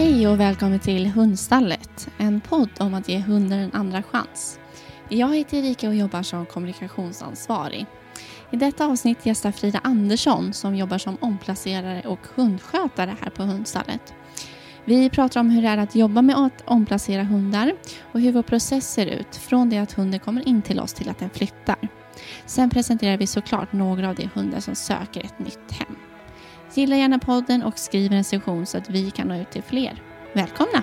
Hej och välkommen till Hundstallet, en podd om att ge hundar en andra chans. Jag heter Erika och jobbar som kommunikationsansvarig. I detta avsnitt gästar Frida Andersson som jobbar som omplacerare och hundskötare här på Hundstallet. Vi pratar om hur det är att jobba med att omplacera hundar och hur vår process ser ut från det att hunden kommer in till oss till att den flyttar. Sen presenterar vi såklart några av de hundar som söker ett nytt hem. Gilla gärna podden och skriv en recension så att vi kan nå ut till fler. Välkomna!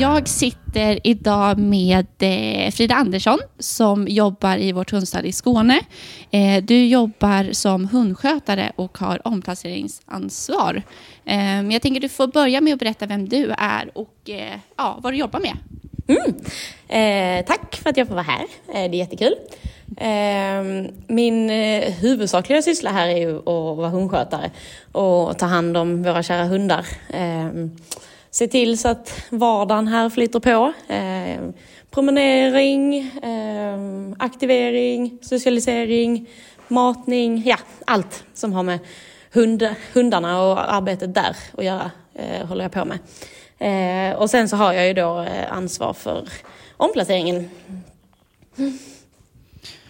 Jag sitter idag med eh, Frida Andersson som jobbar i vårt hundstall i Skåne. Eh, du jobbar som hundskötare och har omplaceringsansvar. Eh, jag tänker du får börja med att berätta vem du är och ja, vad du jobbar med. Mm. Eh, tack för att jag får vara här. Eh, det är jättekul. Eh, min eh, huvudsakliga syssla här är ju att vara hundskötare och ta hand om våra kära hundar. Eh, se till så att vardagen här flyter på. Eh, promenering, eh, aktivering, socialisering, matning, ja allt som har med hund, hundarna och arbetet där att göra eh, håller jag på med. Eh, och sen så har jag ju då eh, ansvar för omplaceringen.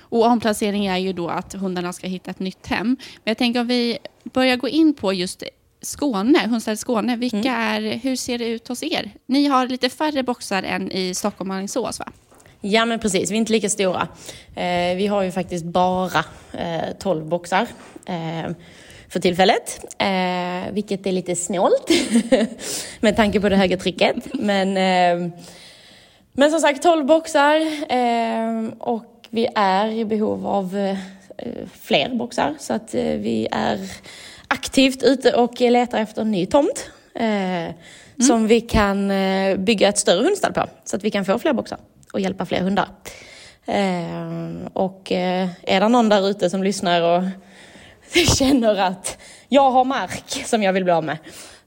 Och omplacering är ju då att hundarna ska hitta ett nytt hem. Men jag tänker om vi börjar gå in på just Skåne, Hundstället Skåne. Vilka mm. är, hur ser det ut hos er? Ni har lite färre boxar än i Stockholm och Alingsås va? Ja men precis, vi är inte lika stora. Eh, vi har ju faktiskt bara eh, 12 boxar. Eh, för tillfället. Eh, vilket är lite snålt med tanke på det höga trycket. Men, eh, men som sagt 12 boxar eh, och vi är i behov av eh, fler boxar. Så att eh, vi är aktivt ute och letar efter en ny tomt. Mm. Som vi kan bygga ett större hundstall på. Så att vi kan få fler boxar och hjälpa fler hundar. och är det någon där ute som lyssnar och känner att jag har mark som jag vill bli av med.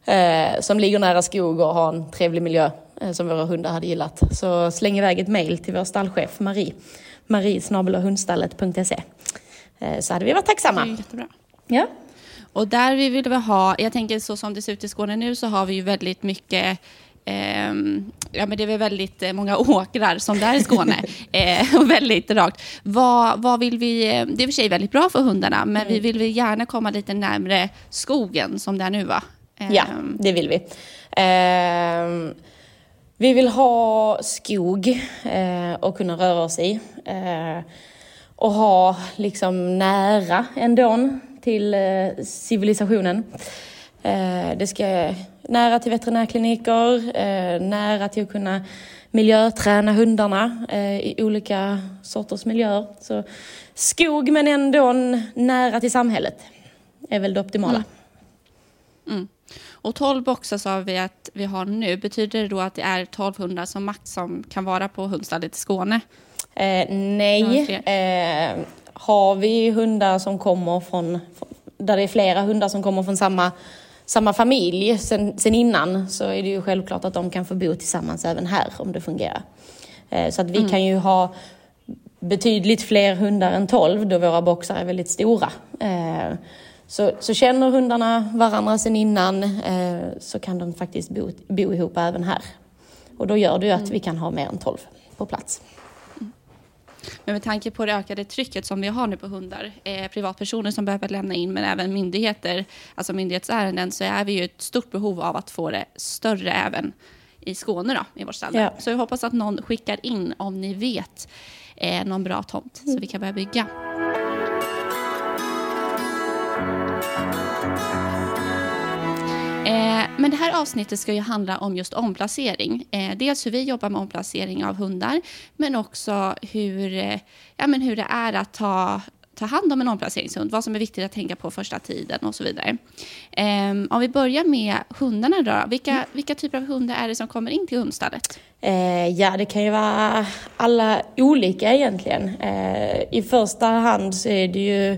Eh, som ligger nära skog och har en trevlig miljö eh, som våra hundar hade gillat. Så släng iväg ett mail till vår stallchef Marie. Marie hundstallet.se. Eh, så hade vi varit tacksamma. Det är jättebra. Ja. Och där vi vill vi ha, jag tänker så som det ser ut i Skåne nu så har vi ju väldigt mycket Eh, ja, men det är väl väldigt eh, många åkrar som det är i Skåne. eh, och väldigt rakt. Vad, vad vill vi, det är i och för sig väldigt bra för hundarna, men mm. vi vill väl gärna komma lite närmre skogen som det är nu va? Eh, ja, det vill vi. Ehm, vi vill ha skog eh, och kunna röra oss i. Eh, och ha liksom nära ändå till civilisationen. det ska nära till veterinärkliniker, eh, nära till att kunna miljöträna hundarna eh, i olika sorters miljöer. Så skog men ändå nära till samhället är väl det optimala. Mm. Mm. Och 12 boxar sa vi att vi har nu. Betyder det då att det är 12 hundar som max som kan vara på hundstallet i Skåne? Eh, nej. Eh, har vi hundar som kommer från, där det är flera hundar som kommer från samma samma familj sen, sen innan så är det ju självklart att de kan få bo tillsammans även här om det fungerar. Eh, så att vi mm. kan ju ha betydligt fler hundar än 12 då våra boxar är väldigt stora. Eh, så, så känner hundarna varandra sen innan eh, så kan de faktiskt bo, bo ihop även här. Och då gör det ju att mm. vi kan ha mer än 12 på plats. Men med tanke på det ökade trycket som vi har nu på hundar, eh, privatpersoner som behöver lämna in, men även myndigheter, alltså myndighetsärenden, så är vi ju ett stort behov av att få det större även i Skåne då, i vårt stall. Ja. Så jag hoppas att någon skickar in om ni vet eh, någon bra tomt mm. så vi kan börja bygga. Men det här avsnittet ska ju handla om just omplacering. Eh, dels hur vi jobbar med omplacering av hundar, men också hur, eh, ja, men hur det är att ta, ta hand om en omplaceringshund, vad som är viktigt att tänka på första tiden och så vidare. Um, om vi börjar med hundarna då, vilka, mm. vilka typer av hundar är det som kommer in till hundstallet? Eh, ja, det kan ju vara alla olika egentligen. Eh, I första hand så är det ju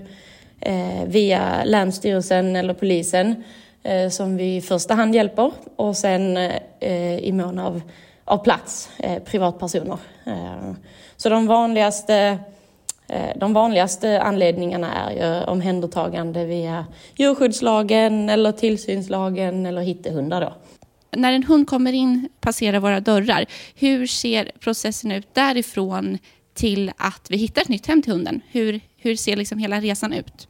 eh, via Länsstyrelsen eller polisen eh, Eh, som vi i första hand hjälper och sen eh, i mån av, av plats eh, privatpersoner. Eh, så de vanligaste Eh, de vanligaste anledningarna är ju omhändertagande via djurskyddslagen eller tillsynslagen eller hittehundar då. När en hund kommer in, passerar våra dörrar, hur ser processen ut därifrån till att vi hittar ett nytt hem till hunden? Hur, hur ser liksom hela resan ut?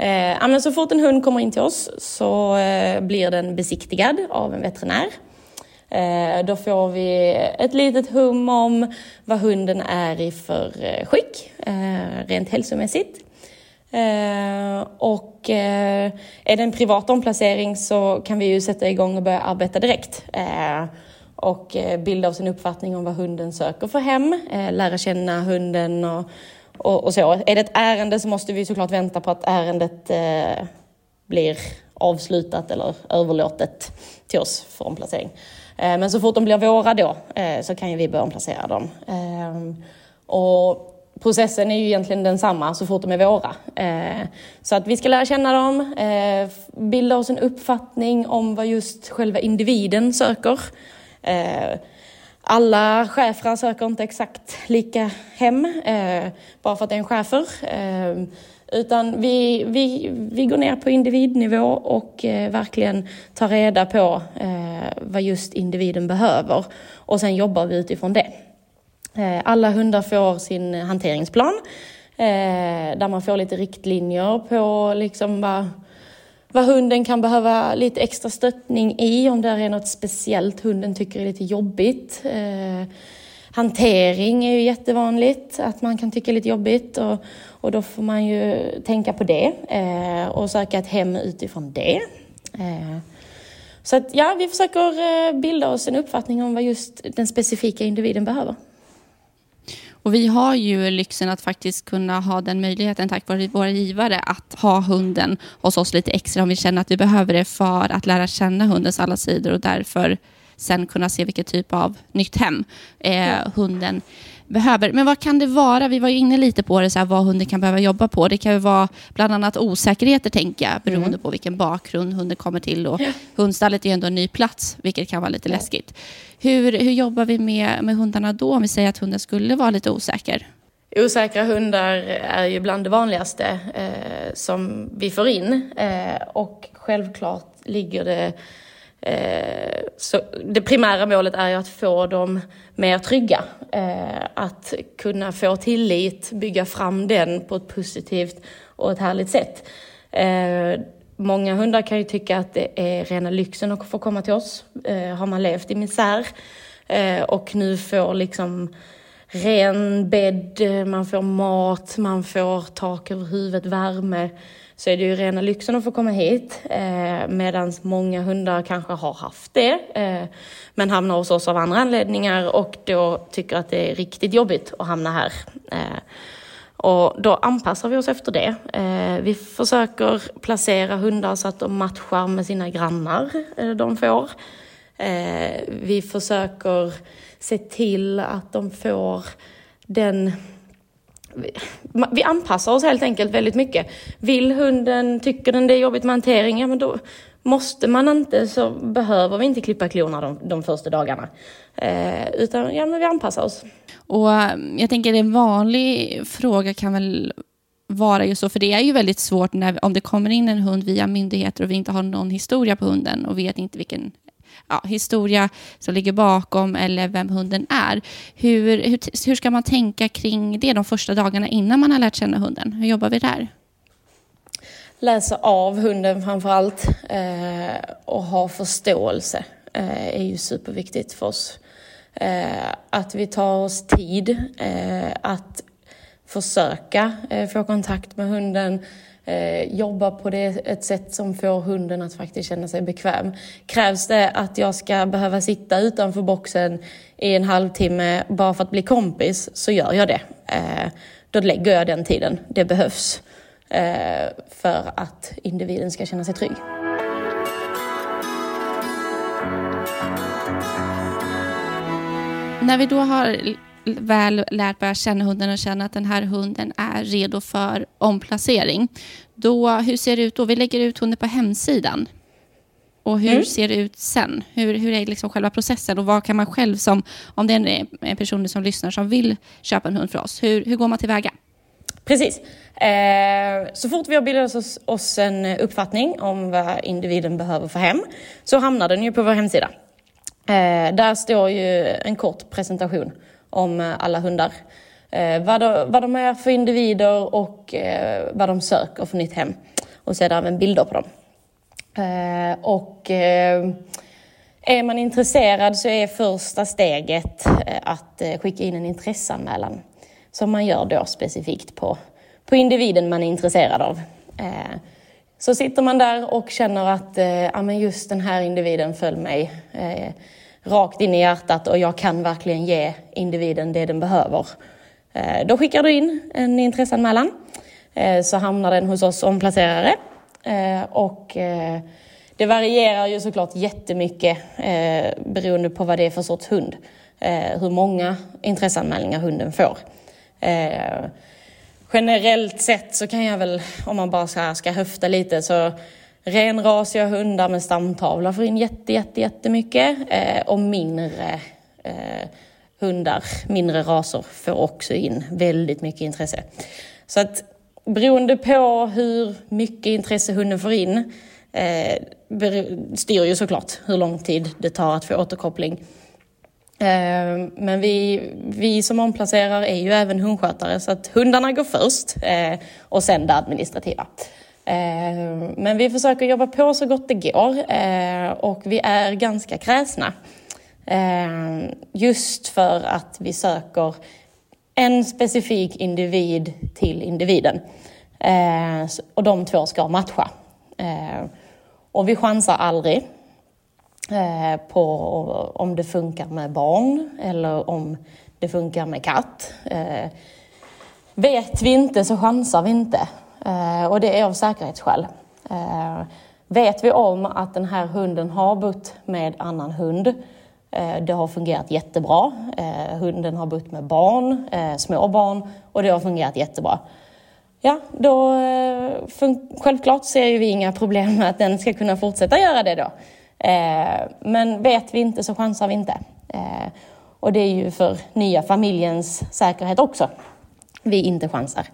Eh, men så fort en hund kommer in till oss så eh, blir den besiktigad av en veterinär. Eh, då får vi ett litet hum om vad hunden är i för eh, skick, eh, rent hälsomässigt. Eh, och eh, är det en privat omplacering så kan vi ju sätta igång och börja arbeta direkt. Eh, och bilda oss en uppfattning om vad hunden söker för hem, lära känna hunden och, och, och så. Är det ett ärende så måste vi såklart vänta på att ärendet eh, blir avslutat eller överlåtet till oss för omplacering. Eh, men så fort de blir våra då eh, så kan ju vi börja omplacera dem. Eh, och processen är ju egentligen densamma så fort de är våra. Eh, så att vi ska lära känna dem, eh, bilda oss en uppfattning om vad just själva individen söker. Alla schäfrar söker inte exakt lika hem, eh, bara för att det är en schäfer. Eh, utan vi, vi, vi går ner på individnivå och eh, verkligen tar reda på eh, vad just individen behöver. Och sen jobbar vi utifrån det. Eh, alla hundar får sin hanteringsplan eh, där man får lite riktlinjer på liksom vad, vad hunden kan behöva lite extra stöttning i, om det är något speciellt hunden tycker är lite jobbigt. Eh, hantering är ju jättevanligt, att man kan tycka är lite jobbigt. Och, och då får man ju tänka på det eh, och söka ett hem utifrån det. Eh, så att ja, vi försöker eh, bilda oss en uppfattning om vad just den specifika individen behöver. Och vi har ju lyxen att faktiskt kunna ha den möjligheten tack vare våra givare att ha hunden hos oss lite extra om vi känner att vi behöver det för att lära känna hundens alla sidor och därför sen kunna se vilket typ av nytt hem eh, hunden behöver. Men vad kan det vara? Vi var ju inne lite på det, så här, vad hunden kan behöva jobba på. Det kan ju vara bland annat osäkerheter, tänker jag, beroende mm. på vilken bakgrund hunden kommer till. Och. Hundstallet är ju ändå en ny plats, vilket kan vara lite ja. läskigt. Hur, hur jobbar vi med, med hundarna då, om vi säger att hunden skulle vara lite osäker? Osäkra hundar är ju bland det vanligaste eh, som vi får in. Eh, och självklart ligger det Eh, så det primära målet är ju att få dem mer trygga. Eh, att kunna få tillit, bygga fram den på ett positivt och ett härligt sätt. Eh, många hundar kan ju tycka att det är rena lyxen att få komma till oss. Eh, har man levt i misär eh, och nu får liksom ren bädd, man får mat, man får tak över huvudet, värme så är det ju rena lyxen att få komma hit. Eh, Medan många hundar kanske har haft det, eh, men hamnar hos oss av andra anledningar och då tycker att det är riktigt jobbigt att hamna här. Eh, och då anpassar vi oss efter det. Eh, vi försöker placera hundar så att de matchar med sina grannar eh, de får. Eh, vi försöker se till att de får den vi anpassar oss helt enkelt väldigt mycket. Vill hunden, tycker den det är jobbigt med hantering, ja men då måste man inte så behöver vi inte klippa klorna de, de första dagarna. Eh, utan ja, men vi anpassar oss. Och eh, jag tänker en vanlig fråga kan väl vara just så, för det är ju väldigt svårt när, om det kommer in en hund via myndigheter och vi inte har någon historia på hunden och vet inte vilken ja, historia som ligger bakom eller vem hunden är. Hur, hur, hur ska man tänka kring det de första dagarna innan man har lärt känna hunden? Hur jobbar vi där? Läsa av hunden framför allt eh, och ha förståelse eh, är ju superviktigt för oss. Eh, att vi tar oss tid eh, att försöka eh, få kontakt med hunden, eh, jobba på det, ett sätt som får hunden att faktiskt känna sig bekväm. Krävs det att jag ska behöva sitta utanför boxen i en halvtimme bara för att bli kompis så gör jag det. Eh, då lägger jag den tiden, det behövs eh, för att individen ska känna sig trygg. När vi då har väl lärt börja känna hunden och känna att den här hunden är redo för omplacering. Då, hur ser det ut då? Vi lägger ut hunden på hemsidan. Och hur mm. ser det ut sen? Hur, hur är liksom själva processen? Och vad kan man själv som, om det är en person som lyssnar som vill köpa en hund för oss, hur, hur går man tillväga? Precis. Eh, så fort vi har bildat oss, en uppfattning om vad individen behöver för hem så hamnar den ju på vår hemsida. Eh, där står ju en kort presentation om eh, alla hundar. Eh, vad, de, vad de är för individer och eh, vad de söker för nytt hem. Och så är det även bilder på dem. Eh, och eh, är man intresserad så är första steget eh, att eh, skicka in en intresseanmälan som man gör då specifikt på, på individen man är intresserad av. Eh, så sitter man där och känner att ja, men just den här individen föll mig rakt in i hjärtat och jag kan verkligen ge individen det den behöver. Eh, då skickar du in en intresseanmälan eh, så hamnar den hos oss omplacerare eh, och det varierar ju såklart jättemycket beroende på vad det är för sorts hund. Hur många intresseanmälningar hunden får. Generellt sett så kan jag väl, om man bara ska höfta lite, så renrasiga hundar med stamtavla får in jätte, jätte, jättemycket eh, och mindre eh, hundar, mindre raser får också in väldigt mycket intresse. Så att beroende på hur mycket intresse hunden får in eh, styr ju såklart hur lång tid det tar att få återkoppling. Eh, men vi, vi som omplacerar är ju även hundskötare så att hundarna går först eh, och sen det administrativa. Eh, men vi försöker jobba på så gott det går eh, och vi är ganska kräsna. Eh, just för att vi söker en specifik individ till individen. Och de två ska matcha. Och vi chansar aldrig på om det funkar med barn eller om det funkar med katt. Vet vi inte så chansar vi inte. Eh, och det är av säkerhetsskäl. Eh, vet vi om att den här hunden har bott med annan hund, eh, det har fungerat jättebra. Hunden har bott med barn, små barn och det har fungerat jättebra ja, då självklart ser ju vi inga problem med att den ska kunna fortsätta göra det då. Men vet vi inte så chansar vi inte. Och det är ju för nya familjens säkerhet också vi inte chansar.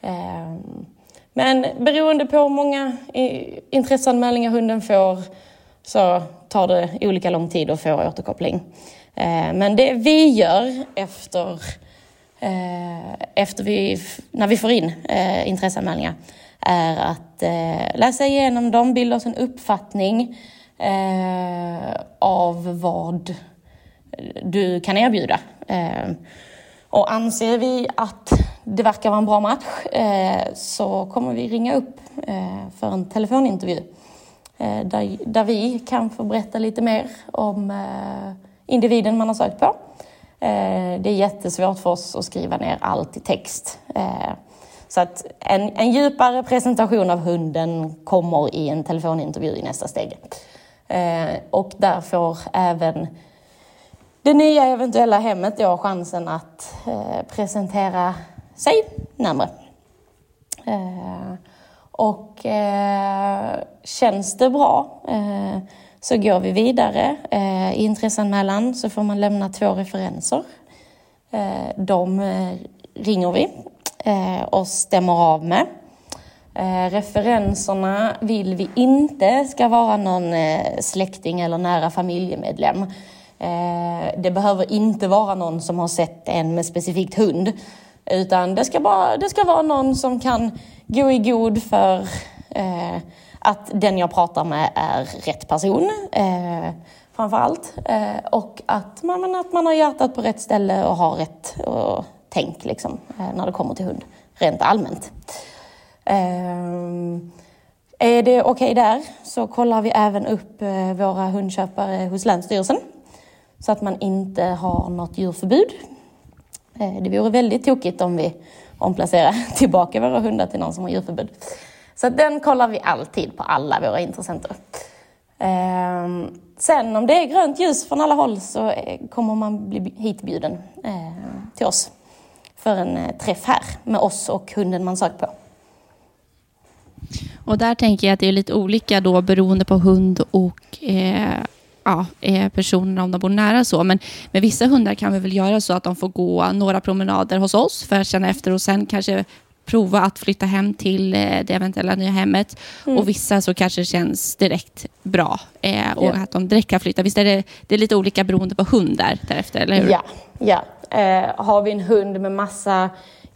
Ehm, men beroende på hur många intresseanmälningar hunden får så tar det olika lång tid att få återkoppling. Ehm, men det vi gör efter eh, efter vi, när vi får in eh, intresseanmälningar är att eh, läsa igenom dem, bilda oss en uppfattning av vad du kan erbjuda. Ehm, och anser vi att det verkar vara en bra match eh, så kommer vi ringa upp eh, för en telefonintervju eh, där, där vi kan få berätta lite mer om individen man har sökt på det är jättesvårt för oss att skriva ner allt i text. Så att en, en djupare presentation av hunden kommer i en telefonintervju i nästa steg. Och där får även det nya eventuella hemmet då chansen att presentera sig närmare. Eh, och eh, känns det bra eh, så går vi vidare. Eh, I intresseanmälan så får man lämna två referenser. Eh, de eh, ringer vi och stämmer av med. Referenserna vill vi inte ska vara någon släkting eller nära familjemedlem. Det behöver inte vara någon som har sett en med specifikt hund. Utan det ska, bara, det ska vara någon som kan gå i god för eh, att den jag pratar med är rätt person eh, framför allt. Eh, och att man, att man har hjärtat på rätt ställe och har rätt och tänk liksom, eh, när det kommer till hund, rent allmänt. Eh, är det okej okay där så kollar vi även upp eh, våra hundköpare hos Länsstyrelsen så att man inte har något djurförbud. Eh, det vore väldigt tokigt om vi omplacerar tillbaka våra hundar till någon som har djurförbud. Så den kollar vi alltid på alla våra intressenter. Ehm, sen om det är grönt ljus från alla håll så eh, kommer man bli hitbjuden ehm, till oss för en eh, träff här med oss och hunden man sökt på. Och där tänker jag att det är lite olika då beroende på hund och eh, ja, personerna om de bor nära så. Men med vissa hundar kan vi väl göra så att de får gå några promenader hos oss för att känna efter och sen kanske prova att flytta hem till eh, det eventuella nya hemmet. Mm. Och vissa så kanske känns direkt bra eh, och yeah. att de direkt kan flytta. Visst är det, det är lite olika beroende på hund där, därefter, eller hur? Ja, ja. Eh, har vi en hund med massa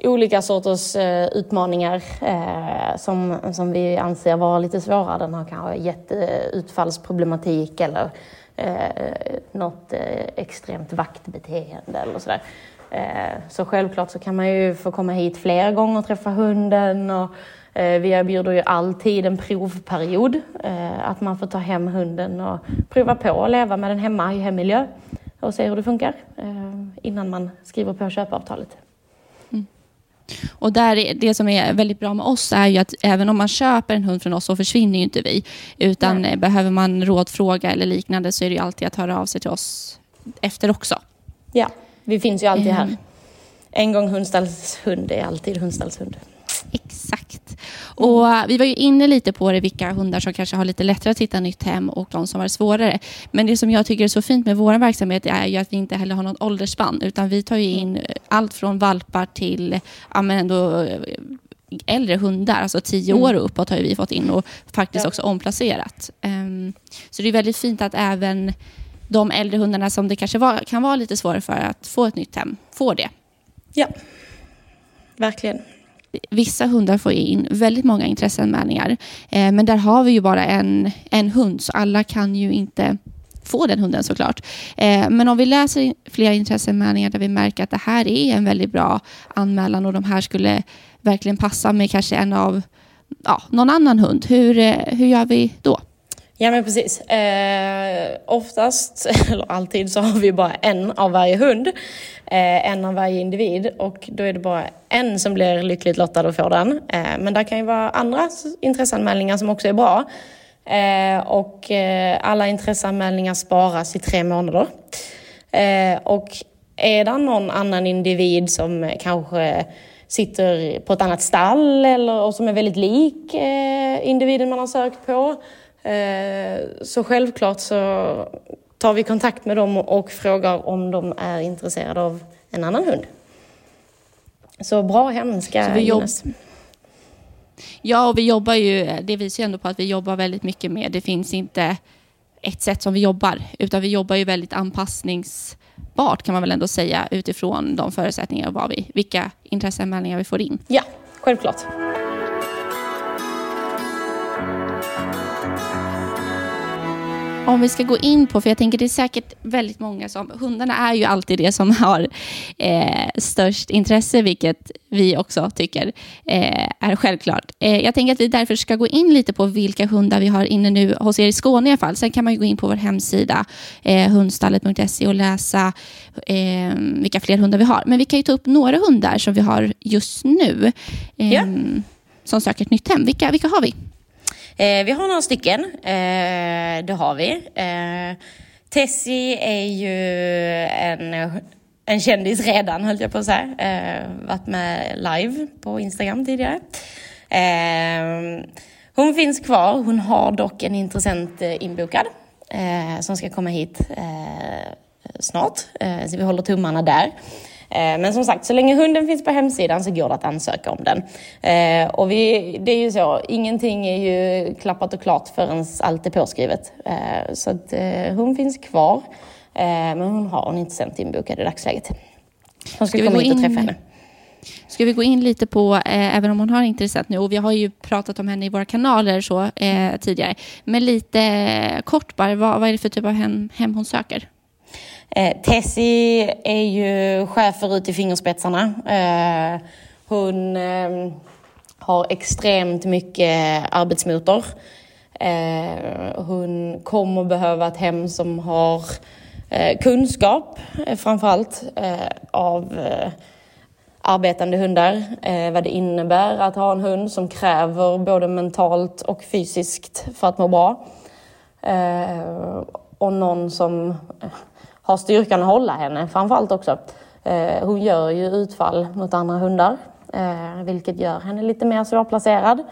olika sorters eh, utmaningar eh, som, som vi anser vara lite svåra. Den har kanske jätteutfallsproblematik eh, eller eh, något eh, extremt vaktbeteende eller sådär. Eh, så självklart så kan man ju få komma hit fler gånger och träffa hunden. Och, eh, vi erbjuder ju alltid en provperiod, eh, att man får ta hem hunden och prova på att leva med den hemma i hemmiljö och se hur det funkar eh, innan man skriver på köpavtalet. Och där, det som är väldigt bra med oss är ju att även om man köper en hund från oss så försvinner ju inte vi. Utan Nej. behöver man rådfråga eller liknande så är det ju alltid att höra av sig till oss efter också. Ja. Vi finns ju alltid här. Mm. En gång hundstallshund är alltid hundstallshund. Exakt. Och uh, vi var ju inne lite på det, vilka hundar som kanske har lite lättare att hitta nytt hem och de som har svårare. Men det som jag tycker är så fint med vår verksamhet är ju att vi inte heller har någon åldersspann, utan vi tar ju in uh, allt från valpar till ja, men ändå uh, äldre hundar, alltså tio mm. år och uppåt har vi fått in och faktiskt också omplacerat. Um, så det är väldigt fint att även de äldre hundarna som det kanske var, kan vara lite svårare för att få ett nytt hem, får det. Ja, verkligen. Vissa hundar får in väldigt många intresseanmälningar. Eh, men där har vi ju bara en, en hund, så alla kan ju inte få den hunden såklart. Eh, men om vi läser flera intresseanmälningar där vi märker att det här är en väldigt bra anmälan och de här skulle verkligen passa med kanske en av ja, någon annan hund. Hur, eh, hur gör vi då? Ja men precis. Eh, oftast, eller alltid, så har vi bara en av varje hund. Eh, en av varje individ och då är det bara en som blir lyckligt lottad och får den. Eh, men det kan ju vara andra intresseanmälningar som också är bra. Eh, och eh, alla intresseanmälningar sparas i tre månader. Eh, och är det någon annan individ som kanske sitter på ett annat stall eller, och som är väldigt lik eh, individen man har sökt på så självklart så tar vi kontakt med dem och frågar om de är intresserade av en annan hund. Så bra hem ska gynnas. Ja, och vi jobbar ju, det visar ju ändå på att vi jobbar väldigt mycket med, det finns inte ett sätt som vi jobbar, utan vi jobbar ju väldigt anpassningsbart kan man väl ändå säga utifrån de förutsättningar och vad vi, vilka intresseanmälningar vi får in. Ja, självklart. Om vi ska gå in på, för jag tänker det är säkert väldigt många som, hundarna är ju alltid det som har eh, störst intresse, vilket vi också tycker eh, är självklart. Eh, jag tänker att vi därför ska gå in lite på vilka hundar vi har inne nu hos er i Skåne i alla fall. Sen kan man ju gå in på vår hemsida, eh, hundstallet.se och läsa eh, vilka fler hundar vi har. Men vi kan ju ta upp några hundar som vi har just nu, yeah. som söker ett nytt hem. Vilka, vilka har vi? Eh, vi har några stycken, eh, det har vi. Eh, Tessie är ju en, en kändis redan, höll jag på att säga. Eh, varit med live på Instagram tidigare. Eh, hon finns kvar, hon har dock en intressent eh, inbokad eh, som ska komma hit eh, snart. Eh, så vi håller tummarna där. Eh, men som sagt, så länge hunden finns på hemsidan så går det att ansöka om den. Eh, och vi, det är ju så, ingenting är ju klappat och klart förrän allt är påskrivet. Eh, så att hon finns kvar, men hon har en intressent inbokad i dagsläget. Hon ska, ska komma hit och träffa henne. Ska vi gå in lite på, eh, även om hon har intressant nu, och vi har ju pratat om henne i våra kanaler så, eh, tidigare, men lite kort bara, vad, vad är det för typ av hem, hem hon söker? Eh, Tessie är ju chefer ut i fingerspetsarna. Eh, hon eh, har extremt mycket arbetsmotor. Eh, hon kommer behöva ett hem som har eh, kunskap, eh, framförallt, eh, av eh, arbetande hundar. Eh, vad det innebär att ha en hund som kräver både mentalt och fysiskt för att må bra. Eh, och någon som har styrkan att hålla henne framförallt också. Eh, hon gör ju utfall mot andra hundar, eh, vilket gör henne lite mer svårplacerad.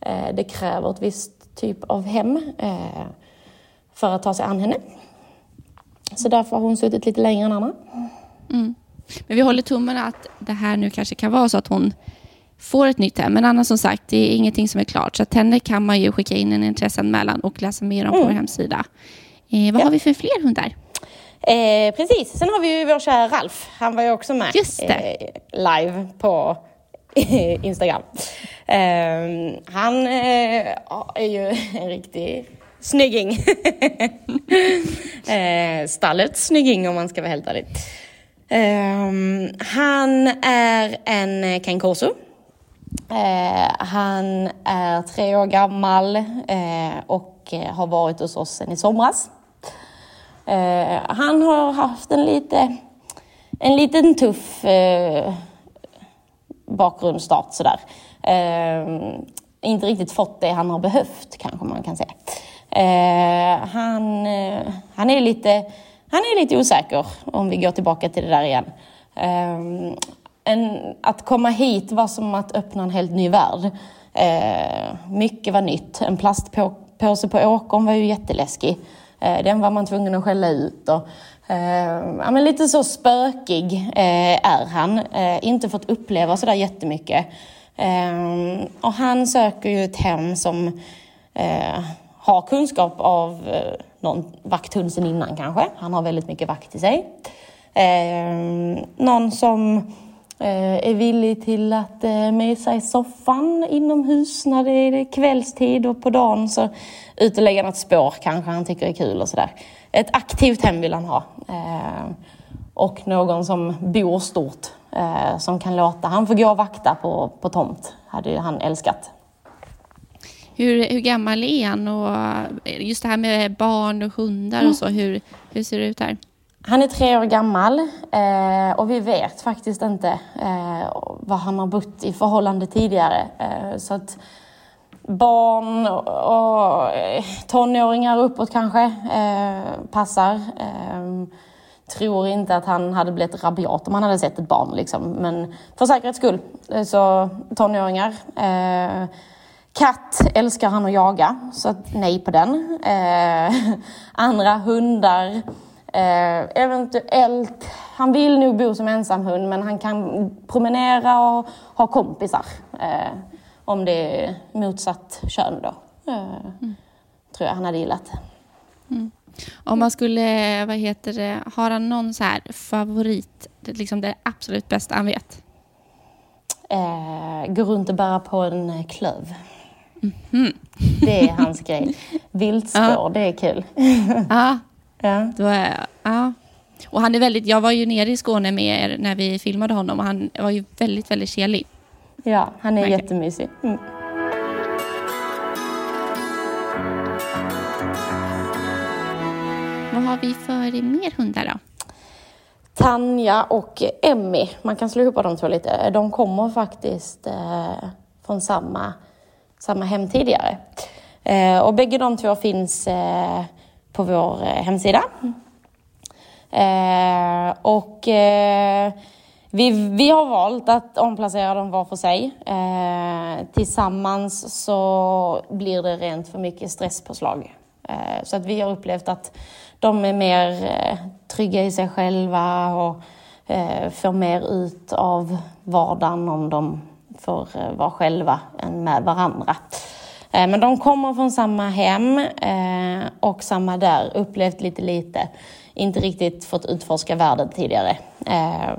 Eh, det kräver ett visst typ av hem för att ta sig an henne. Så därför har hon suttit lite längre än andra. Mm. Men vi håller tummarna att det här nu kanske kan vara så att hon får ett nytt hem. Men annars som sagt, det är ingenting som är klart. Så tänder kan man ju skicka in en intresseanmälan och läsa mer om på vår hemsida. Eh, vad Ja. har vi för fler hundar? Eh, precis, sen har vi ju vår kära Ralf. Han var ju också med. Eh, live på Instagram. Eh, han eh, ja, är ju en riktig snygging. eh, stallets snygging om man ska vara helt ärlig. Eh, han är en Ken Corso. Eh, han är tre år gammal eh, och eh, har varit hos oss sedan i somras. Eh, han har haft en lite, en liten tuff eh, bakgrundsstart sådär. Eh, inte riktigt fått det han har behövt kanske man kan säga. Eh, han, eh, han, är lite, han är lite osäker om vi går tillbaka till det där igen. Eh, en, att komma hit var som att öppna en helt ny värld. Eh, mycket var nytt. En plastpåse på åkern var ju jätteläskig. Eh, den var man tvungen att skälla ut. Och, eh, ja, men lite så spökig eh, är han. Eh, inte fått uppleva sådär jättemycket. Eh, och han söker ju ett hem som eh, har kunskap av eh, någon vakthund sen innan kanske. Han har väldigt mycket vakt i sig. Eh, någon som är villig till att eh, mysa i soffan inomhus när det är kvällstid och på dagen så ut och lägga något spår kanske han tycker är kul och sådär. Ett aktivt hem vill han ha. Eh, och någon som bor stort eh, som kan låta han få gå och vakta på, på tomt. hade han älskat. Hur, hur gammal är han? Och eh, just det här med barn och hundar och så, hur, hur ser det ut här? Han är tre år gammal eh, och vi vet faktiskt inte eh, vad han har bott i förhållande tidigare. Eh, så att barn och, och eh, tonåringar uppåt kanske eh, passar. Eh, tror inte att han hade blivit rabiat om han hade sett ett barn. Liksom. Men för säkerhets skull, eh, så tonåringar. Eh, Katt älskar han att jaga, så nej på den. Eh, andra hundar, eh, eventuellt, han vill nog bo som ensamhund men han kan promenera och ha kompisar. Eh, om det är motsatt kön då. Eh, Tror jag han hade gillat. Om man skulle, vad heter det, har han någon så här favorit, liksom det absolut bästa han vet? Eh, gå runt och bära på en klöv. Det är hans grej. Viltspår, det är kul. Ja, ja. då är, ja. Och han är väldigt, jag var ju nere i Skåne med er när vi filmade honom och han var ju väldigt, väldigt kelig. ja, han är Verkligen. jättemysig. Mm. Vad har vi för mer hundar då? Tanja och Emmy, man kan slå ihop de två lite. De kommer faktiskt eh, från samma, samma hem tidigare. Eh, och bägge de två finns eh, på vår eh, hemsida. Eh, och eh, vi, vi har valt att omplacera dem var för sig. Eh, tillsammans så blir det rent för mycket stresspåslag. Eh, så att vi har upplevt att de är mer eh, trygga i sig själva och eh, får mer ut av vardagen om de får eh, vara själva än med varandra. Eh, men de kommer från samma hem eh, och samma där, upplevt lite lite. Inte riktigt fått utforska världen tidigare. Eh,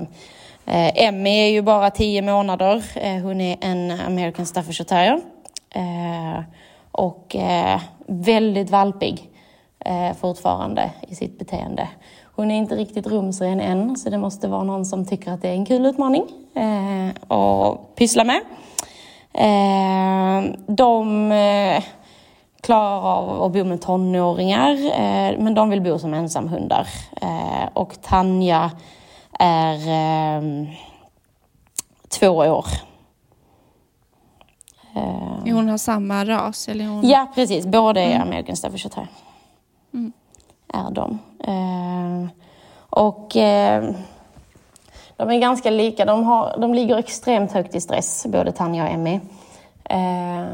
Emmy är ju bara tio månader. Hon är en American Staffordshire Terrier. Och väldigt valpig fortfarande i sitt beteende. Hon är inte riktigt rumsren än, så det måste vara någon som tycker att det är en kul utmaning eh, att pyssla med. Eh, de eh, klarar av att bo med tonåringar, eh, men de vill bo som ensamhundar. Och Tanja är två år. Hon har samma ras? Eller hon... Ja, precis. Båda är American Staffordshire Terrier. Är de. Och de är ganska lika. De, har, de ligger extremt högt i stress, både Tanja och Emmy. Eh,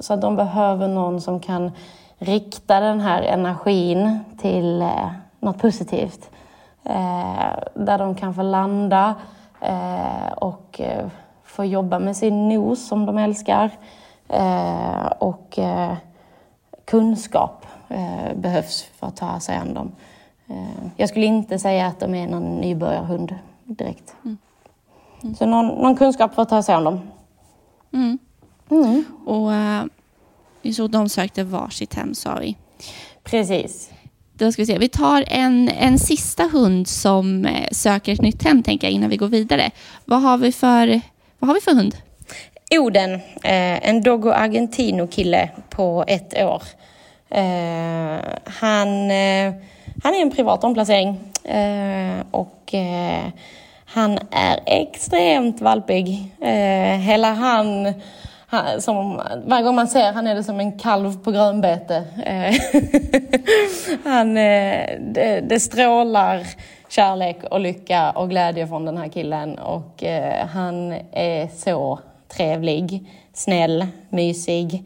så att de behöver någon som kan rikta den här energin till eh, något positivt. Eh, där de kan få landa eh, och eh, få jobba med sin nos som de älskar. Eh, och eh, kunskap eh, behövs för att ta sig an dem. Eh, jag skulle inte säga att de är någon nybörjarhund direkt. Mm. Mm. Så någon, någon, kunskap för att ta sig an dem. Mm. Mm. Och uh, så de sökte varsitt hem sa vi. Precis. Då ska vi se. Vi tar en, en sista hund som eh, söker ett nytt hem tänker jag innan vi går vidare. Vad har vi för, vad har vi för hund? Oden, eh, en Dogo Argentino-kille på ett år. Eh, han, eh, han är en privat omplacering och han är extremt valpig. Eh, hela han som, varje gång man ser han är det som en kalv på grönbete. Eh, han, eh, det, det strålar kärlek och lycka och glädje från den här killen och han är så trevlig, snäll, mysig.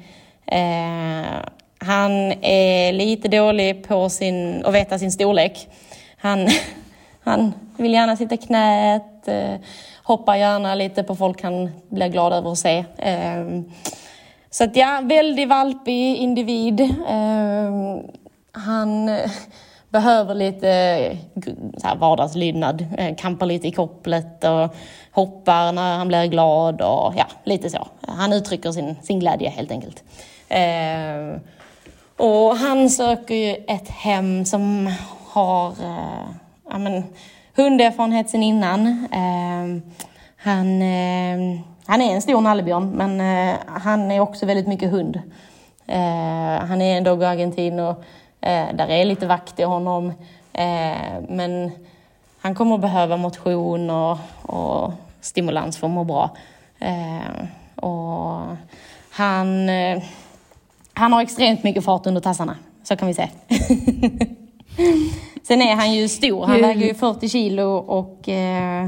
Han är lite dålig på sin, att veta sin storlek. Han, han vill gärna sitta i knät, eh, hoppar gärna lite på folk han blir glad över att se. Ehm, så att ja, väldigt valpig individ. Ehm, han eh, behöver lite eh, så här, vardagslydnad, kampar lite i kopplet och hoppar när han blir glad och ja, lite så. Han uttrycker sin, sin glädje helt enkelt. Eh, och han söker ju ett hem som har eh, ja, men, hunderfarenhet sen innan. Eh, han, eh, han är en stor nallebjörn men eh, han är också väldigt mycket hund. Eh, han är en dog argentino. Eh, där är lite vakt i honom. Eh, men han kommer att behöva motion och, och stimulans för att må bra. Ehm, och han eh, han har extremt mycket fart under tassarna, så kan vi säga. Sen är han ju stor, han väger ju 40 kilo och eh,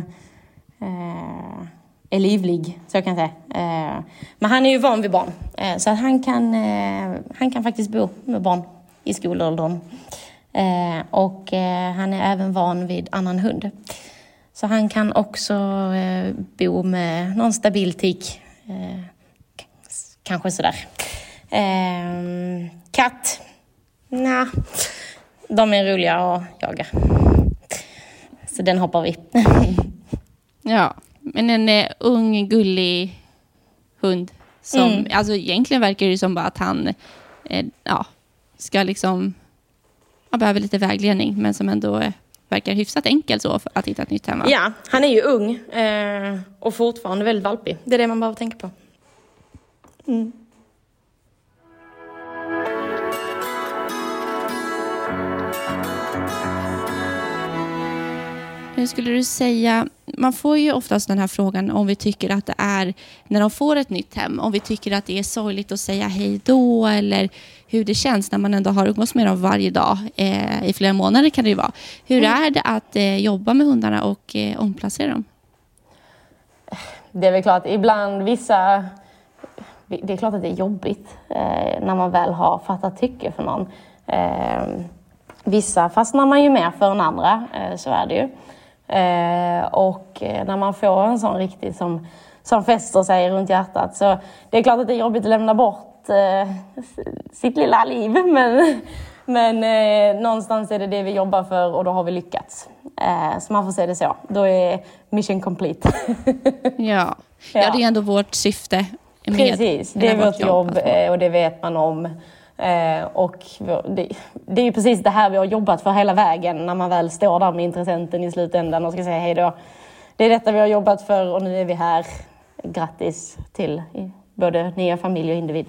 eh, är livlig, så kan jag säga. Eh, men han är ju van vid barn, eh, så att han, kan, eh, han kan faktiskt bo med barn i skolåldern. Eh, och han är även van vid annan hund. Så han kan också bo med någon stabil tik, kanske sådär. Katt? Nja, de är roliga att jaga. Så den hoppar vi. ja, men en eh, ung, gullig hund. Som, mm. alltså, egentligen verkar det som bara att han eh, ja, ska liksom... Han behöver lite vägledning, men som ändå eh, verkar hyfsat enkel så för att hitta ett nytt hem. Ja, han är ju ung eh, och fortfarande väldigt valpig. Det är det man behöver tänka på. Mm. Hur skulle du säga, man får ju oftast den här frågan om vi tycker att det är, när de får ett nytt hem, om vi tycker att det är sorgligt att säga hej då eller hur det känns när man ändå har umgås med dem varje dag, eh, i flera månader kan det ju vara. Hur mm. är det att eh, jobba med hundarna och eh, omplacera dem? Det är väl klart, ibland vissa det är klart att det är jobbigt eh, när man väl har fattat tycke för någon. Eh, vissa fastnar man ju mer för än andra, eh, så är det ju. Eh, och eh, när man får en sån riktigt som, som fäster sig runt hjärtat så det är klart att det är jobbigt att lämna bort eh, sitt lilla liv men, men eh, någonstans är det det vi jobbar för och då har vi lyckats. Eh, så man får se det så. Då är mission complete. ja. ja, det är ändå vårt syfte. Med, Precis, det är vårt jobb, jobb eh, och det vet man om. Eh, och det, det, är ju precis det här vi har jobbat för hela vägen när man väl står där med intressenten i slutändan och ska säga hej då. Det är detta vi har jobbat för och nu är vi här. Grattis till både nya familj och individ.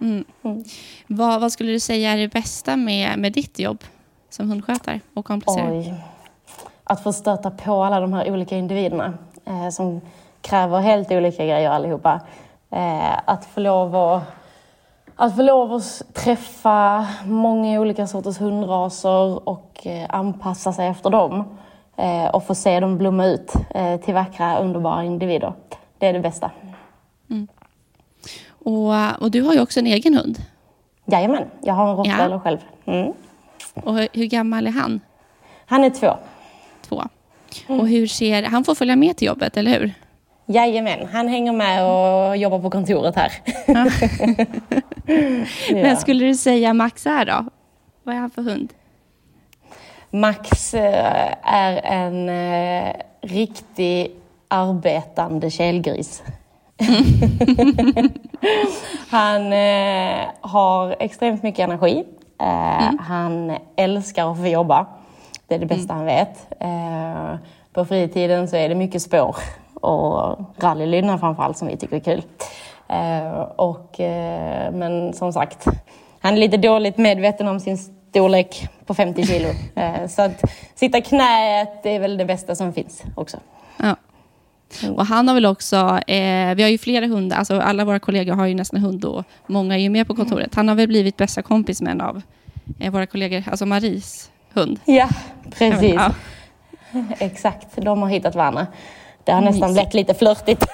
Mm. Mm. Vad, vad, skulle du säga är det bästa med, med ditt jobb som hundskötare och komplicerare? Att få stöta på alla de här olika individerna eh, som kräver helt olika grejer allihopa. Eh, att få lov att att få lov att träffa många olika sorters hundraser och eh, anpassa sig efter dem eh, och få se dem blomma ut eh, till vackra, underbara individer. Det är det bästa. Mm. Och, och, du har ju också en egen hund. Jajamän, jag har en rottweiler ja. själv. Mm. Och hur gammal är han? Han är två. Två. Mm. Och hur ser, han får följa med till jobbet, eller hur? Jajamän, han hänger med och jobbar på kontoret här. Ja. Men skulle du säga Max är då? Vad är han för hund? Max eh, är en eh, riktig arbetande kelgris. han eh, har extremt mycket energi. Mm. Han älskar att få jobba. Det är det bästa mm. han vet. På fritiden så är det mycket spår och rallylydnad framförallt som vi tycker är kul. Eh, och, eh, men som sagt, han är lite dåligt medveten om sin storlek på 50 kilo. Eh, så att sitta i knät är väl det bästa som finns också. Ja. Mm. Och han har väl också, eh, vi har ju flera hundar, alltså alla våra kollegor har ju nästan hund och många är ju med på kontoret. Han har väl blivit bästa kompis med en av eh, våra kollegor, alltså Maries hund. Ja, precis. Ja. Exakt, de har hittat varandra. Det har nästan blivit lite flörtigt.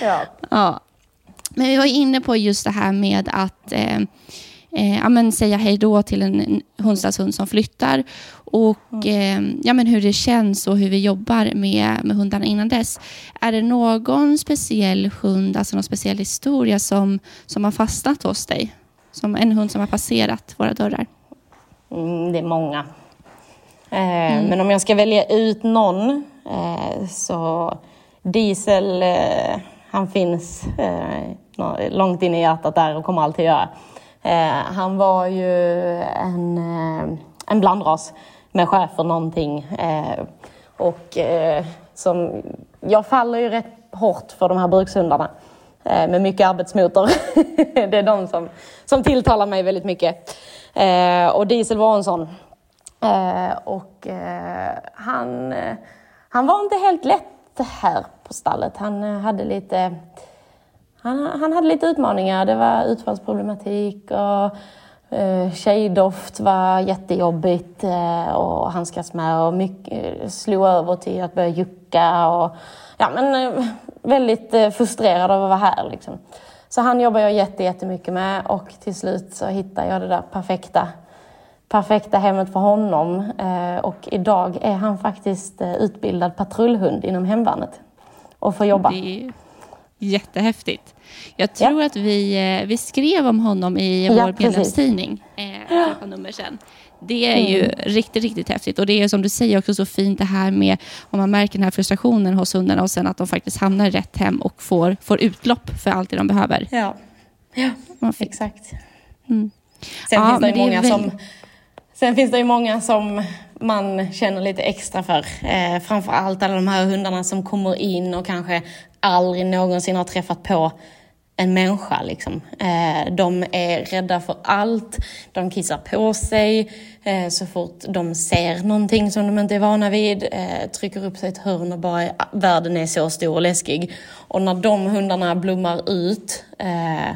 ja. ja. Men vi var inne på just det här med att eh, eh, ja, men säga hej då till en hundstallshund som flyttar och mm. eh, ja, men hur det känns och hur vi jobbar med, med hundarna innan dess. Är det någon speciell hund, alltså någon speciell historia som, som har fastnat hos dig? Som en hund som har passerat våra dörrar? Mm, det är många. Eh, mm. Men om jag ska välja ut någon eh, så Diesel, eh, han finns långt in i hjärtat där och kommer alltid göra. Han var ju en, en blandras med schäfer någonting. Och som, jag faller ju rätt hårt för de här brukshundarna med mycket arbetsmotor. det är de som, som tilltalar mig väldigt mycket. Och Diesel var en sån. Eh, och eh, han, eh, han var inte helt lätt här på stallet. Han hade lite han, han hade lite utmaningar. Det var utfallsproblematik och eh, tjejdoft var jättejobbigt eh, att handskas med och mycket, slog över till att börja jucka och ja, men, eh, väldigt eh, frustrerad av att vara här. Liksom. Så han jobbar jag jättemycket med och till slut så hittade jag det där perfekta perfekta hemmet för honom. Eh, och idag är han faktiskt utbildad patrullhund inom hemvärnet och får jobba. Det Jättehäftigt. Jag tror ja. att vi, eh, vi skrev om honom i vår ja, medlemstidning eh, för nummer sedan. Det är ju mm. riktigt, riktigt häftigt. Och det är som du säger också så fint det här med om man märker den här frustrationen hos hundarna och sen att de faktiskt hamnar i rätt hem och får, får utlopp för allt det de behöver. Ja, ja exakt. Mm. Sen ja, finns det ju många väl... som Sen finns det ju många som man känner lite extra för. Eh, framför allt alla de här hundarna som kommer in och kanske aldrig någonsin har träffat på en människa. Liksom. Eh, de är rädda för allt, de kissar på sig eh, så fort de ser någonting som de inte är vana vid, eh, trycker upp sig i ett hörn och bara ah, världen är så stor och läskig. Och när de hundarna blommar ut eh,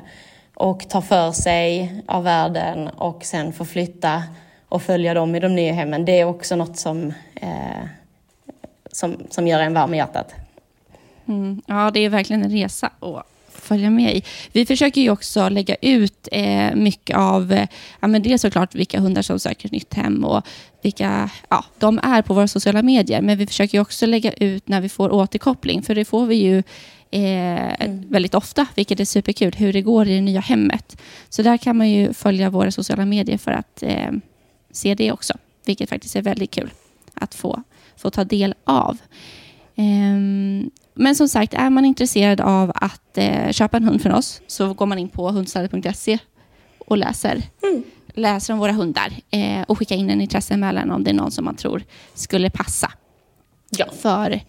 och tar för sig av världen och sen får flytta och följa dem i de nya hemmen, det är också något som, eh, som, som gör en varm i hjärtat. Mm. Ja, det är verkligen en resa att följa med i. Vi försöker ju också lägga ut eh, mycket av, eh, ja, men det är såklart vilka hundar som söker ett nytt hem och vilka ja, de är på våra sociala medier. Men vi försöker också lägga ut när vi får återkoppling, för det får vi ju eh, mm. väldigt ofta, vilket är superkul, hur det går i det nya hemmet. Så där kan man ju följa våra sociala medier för att eh, se det också, vilket faktiskt är väldigt kul att få, få ta del av. Um, men som sagt, är man intresserad av att eh, köpa en hund från oss så går man in på hundstallet.se och läser, mm. läser om våra hundar eh, och skickar in en intresseanmälan om det är någon som man tror skulle passa ja. för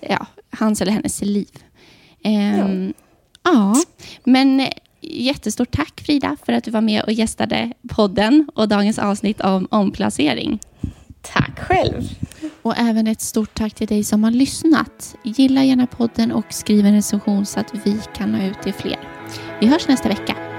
ja, hans eller hennes liv. Eh, ja. ja, men jättestort tack Frida för att du var med och gästade podden och dagens avsnitt om omplacering. Tack själv. Och även ett stort tack till dig som har lyssnat. Gilla gärna podden och skriv en recension så att vi kan nå ut till fler. Vi hörs nästa vecka.